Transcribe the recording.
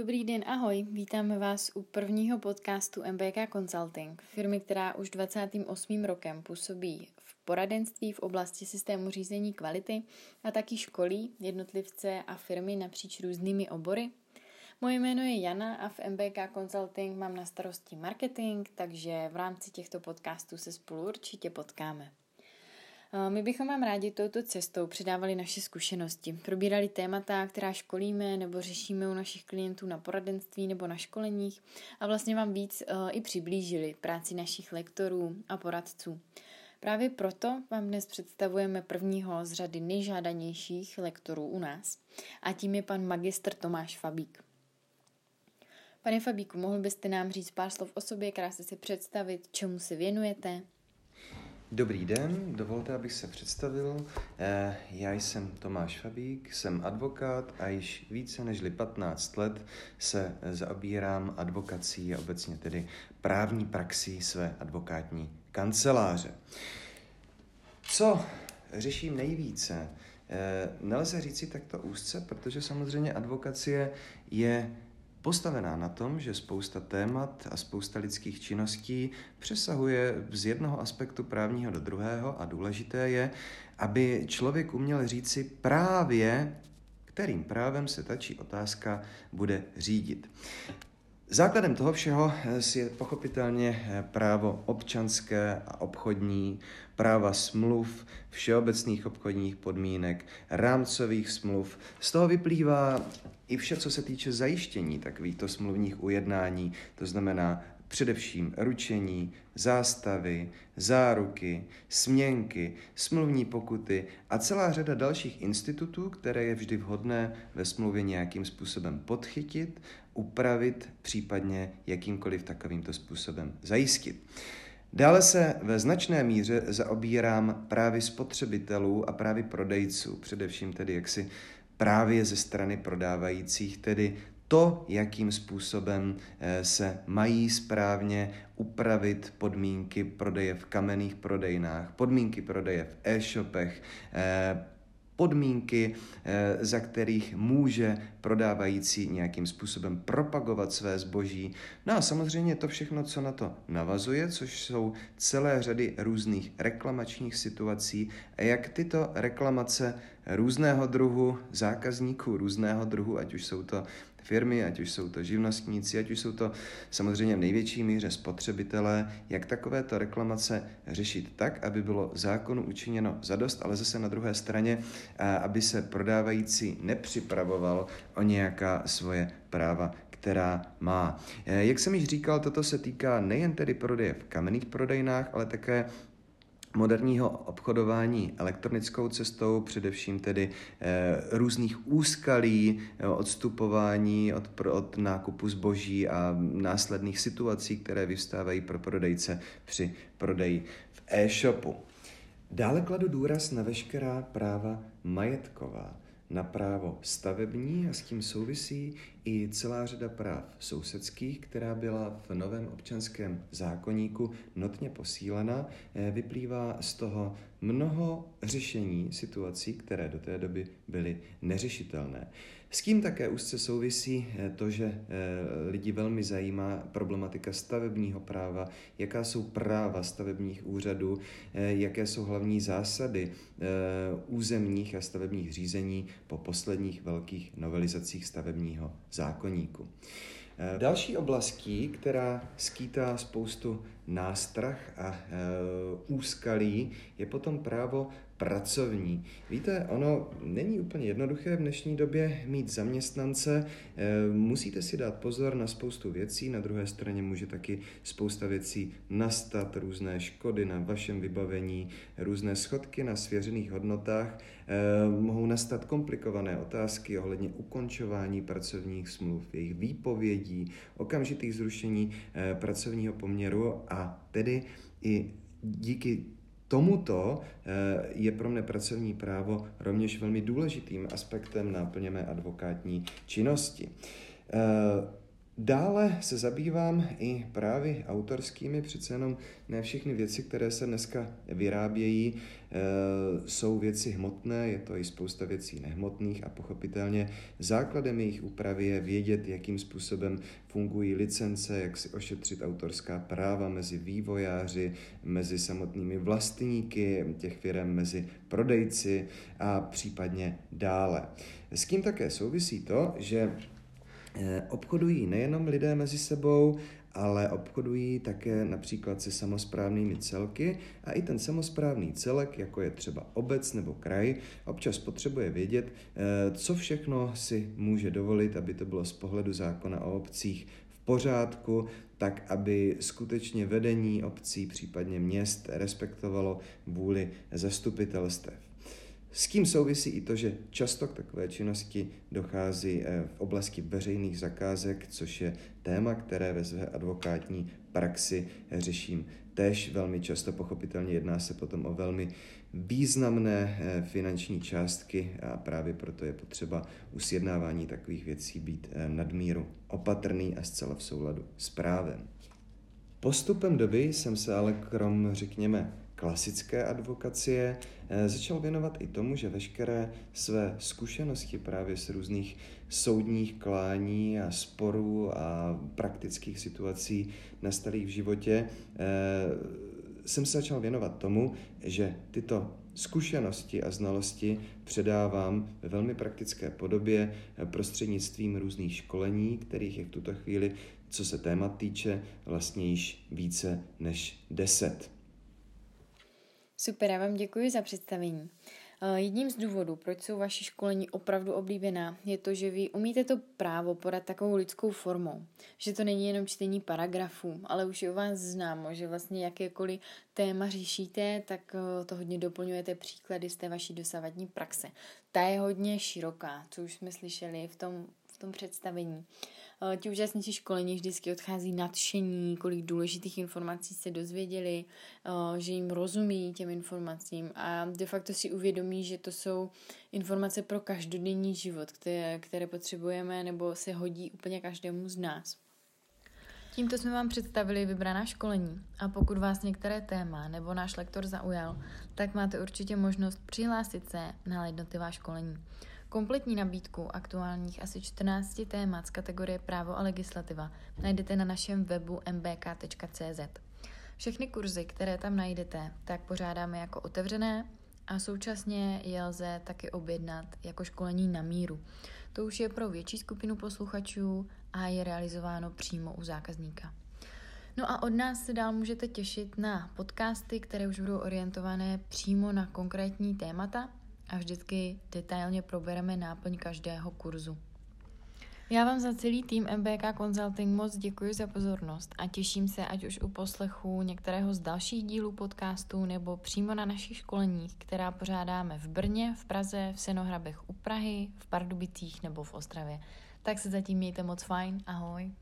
Dobrý den, ahoj. Vítáme vás u prvního podcastu MBK Consulting, firmy, která už 28. rokem působí v poradenství v oblasti systému řízení kvality a taky školí jednotlivce a firmy napříč různými obory. Moje jméno je Jana a v MBK Consulting mám na starosti marketing, takže v rámci těchto podcastů se spolu určitě potkáme. My bychom vám rádi touto cestou předávali naše zkušenosti, probírali témata, která školíme nebo řešíme u našich klientů na poradenství nebo na školeních a vlastně vám víc i přiblížili práci našich lektorů a poradců. Právě proto vám dnes představujeme prvního z řady nejžádanějších lektorů u nás a tím je pan magistr Tomáš Fabík. Pane Fabíku, mohl byste nám říct pár slov o sobě, krásně si představit, čemu se věnujete? Dobrý den, dovolte, abych se představil. Eh, já jsem Tomáš Fabík, jsem advokát a již více než 15 let se zaobírám advokací a obecně tedy právní praxí své advokátní kanceláře. Co řeším nejvíce? Eh, nelze říci takto úzce, protože samozřejmě advokacie je postavená na tom, že spousta témat a spousta lidských činností přesahuje z jednoho aspektu právního do druhého a důležité je, aby člověk uměl říci právě, kterým právem se tačí otázka bude řídit. Základem toho všeho je pochopitelně právo občanské a obchodní, práva smluv, všeobecných obchodních podmínek, rámcových smluv. Z toho vyplývá i vše, co se týče zajištění takovýchto smluvních ujednání, to znamená především ručení, zástavy, záruky, směnky, smluvní pokuty a celá řada dalších institutů, které je vždy vhodné ve smluvě nějakým způsobem podchytit, upravit, případně jakýmkoliv takovýmto způsobem zajistit. Dále se ve značné míře zaobírám právě spotřebitelů a právě prodejců, především tedy jaksi právě ze strany prodávajících, tedy to, jakým způsobem eh, se mají správně upravit podmínky prodeje v kamenných prodejnách, podmínky prodeje v e-shopech, eh, podmínky, eh, za kterých může prodávající nějakým způsobem propagovat své zboží. No a samozřejmě to všechno, co na to navazuje, což jsou celé řady různých reklamačních situací jak tyto reklamace různého druhu zákazníků, různého druhu, ať už jsou to firmy, ať už jsou to živnostníci, ať už jsou to samozřejmě v největší míře spotřebitelé, jak takovéto reklamace řešit tak, aby bylo zákonu učiněno zadost, ale zase na druhé straně, aby se prodávající nepřipravoval o nějaká svoje práva, která má. E, jak jsem již říkal, toto se týká nejen tedy prodeje v kamenných prodejnách, ale také moderního obchodování elektronickou cestou, především tedy e, různých úskalí, e, odstupování od, od nákupu zboží a následných situací, které vyvstávají pro prodejce při prodeji v e-shopu. Dále kladu důraz na veškerá práva majetková na právo stavební a s tím souvisí i celá řada práv sousedských, která byla v novém občanském zákoníku notně posílena. Eh, vyplývá z toho mnoho řešení situací, které do té doby byly neřešitelné. S tím také úzce souvisí eh, to, že eh, lidi velmi zajímá problematika stavebního práva, jaká jsou práva stavebních úřadů, jaké jsou hlavní zásady územních a stavebních řízení po posledních velkých novelizacích stavebního zákoníku. Další oblastí, která skýtá spoustu nástrah a úskalí, je potom právo pracovní. Víte, ono není úplně jednoduché v dnešní době mít zaměstnance. Eh, musíte si dát pozor na spoustu věcí, na druhé straně může taky spousta věcí nastat, různé škody na vašem vybavení, různé schodky na svěřených hodnotách, eh, mohou nastat komplikované otázky ohledně ukončování pracovních smluv, jejich výpovědí, okamžitých zrušení eh, pracovního poměru a tedy i díky tomuto eh, je pro mne pracovní právo rovněž velmi důležitým aspektem náplně mé advokátní činnosti. Dále se zabývám i právě autorskými, přece jenom ne všechny věci, které se dneska vyrábějí, eh, jsou věci hmotné, je to i spousta věcí nehmotných a pochopitelně základem jejich úpravy je vědět, jakým způsobem fungují licence, jak si ošetřit autorská práva mezi vývojáři, mezi samotnými vlastníky těch firm, mezi prodejci a případně dále. S tím také souvisí to, že obchodují nejenom lidé mezi sebou, ale obchodují také například se samozprávnými celky a i ten samozprávný celek, jako je třeba obec nebo kraj, občas potřebuje vědět, eh, co všechno si může dovolit, aby to bylo z pohledu zákona o obcích v pořádku, tak aby skutečně vedení obcí, případně měst, respektovalo vůli zastupitelstev. S tím souvisí i to, že často k takové činnosti dochází eh, v oblasti veřejných zakázek, což je téma, které ve své advokátní praxi řeším tež velmi často. Pochopitelně jedná se potom o velmi významné eh, finanční částky a právě proto je potřeba u sjednávání takových věcí být eh, nadmíru opatrný a zcela v souladu s právem. Postupem doby jsem se ale krom, řekněme, klasické advokacie eh, začal věnovat i tomu, že veškeré své zkušenosti právě z různých soudních klání a sporů a praktických situací nastalých v životě eh, jsem se začal věnovat tomu, že tyto zkušenosti a znalosti předávám ve velmi praktické podobě eh, prostřednictvím různých školení, kterých je v tuto chvíli, co se témat týče, vlastně již více než deset. Super, já vám děkuji za představení. Eh, jedním z důvodů, proč jsou vaši školení opravdu oblíbená, je to, že vy umíte to právo podat takovou lidskou formou. Že to není jenom čtení paragrafů, ale už je o vás známo, že vlastně jakékoliv téma řešíte, tak eh, to hodně doplňujete příklady z té vaší dosavadní praxe. Ta je hodně široká, co už jsme slyšeli v tom, tom představení. Eh, ti účastníci školení vždycky odchází nadšení, kolik důležitých informací se dozvěděli, eh, že jim rozumí těm informacím a de facto si uvědomí, že to jsou informace pro každodenní život, které, které potřebujeme nebo se hodí úplně každému z nás. Tímto jsme vám představili vybraná školení a pokud vás některé téma nebo náš lektor zaujal, tak máte určitě možnost přihlásit se na jednotlivá školení. Kompletní nabídku aktuálních asi 14 témat z kategorie právo a legislativa najdete na našem webu mbk.cz. Všechny kurzy, které tam najdete, tak pořádáme jako otevřené a současně je lze taky objednat jako školení na míru. To už je pro větší skupinu posluchačů a je realizováno přímo u zákazníka. No a od nás se dál můžete těšit na podcasty, které už budou orientované přímo na konkrétní témata a vždycky detailně probereme náplň každého kurzu. Já vám za celý tým MBK Consulting moc děkuji za pozornost a těším se, ať už u poslechu některého z dalších dílů podcastu nebo přímo na našich školeních, která pořádáme v Brně, v Praze, v Senohrabech u Prahy, v Pardubicích nebo v Ostravě. Tak se zatím mějte moc fajn. Ahoj.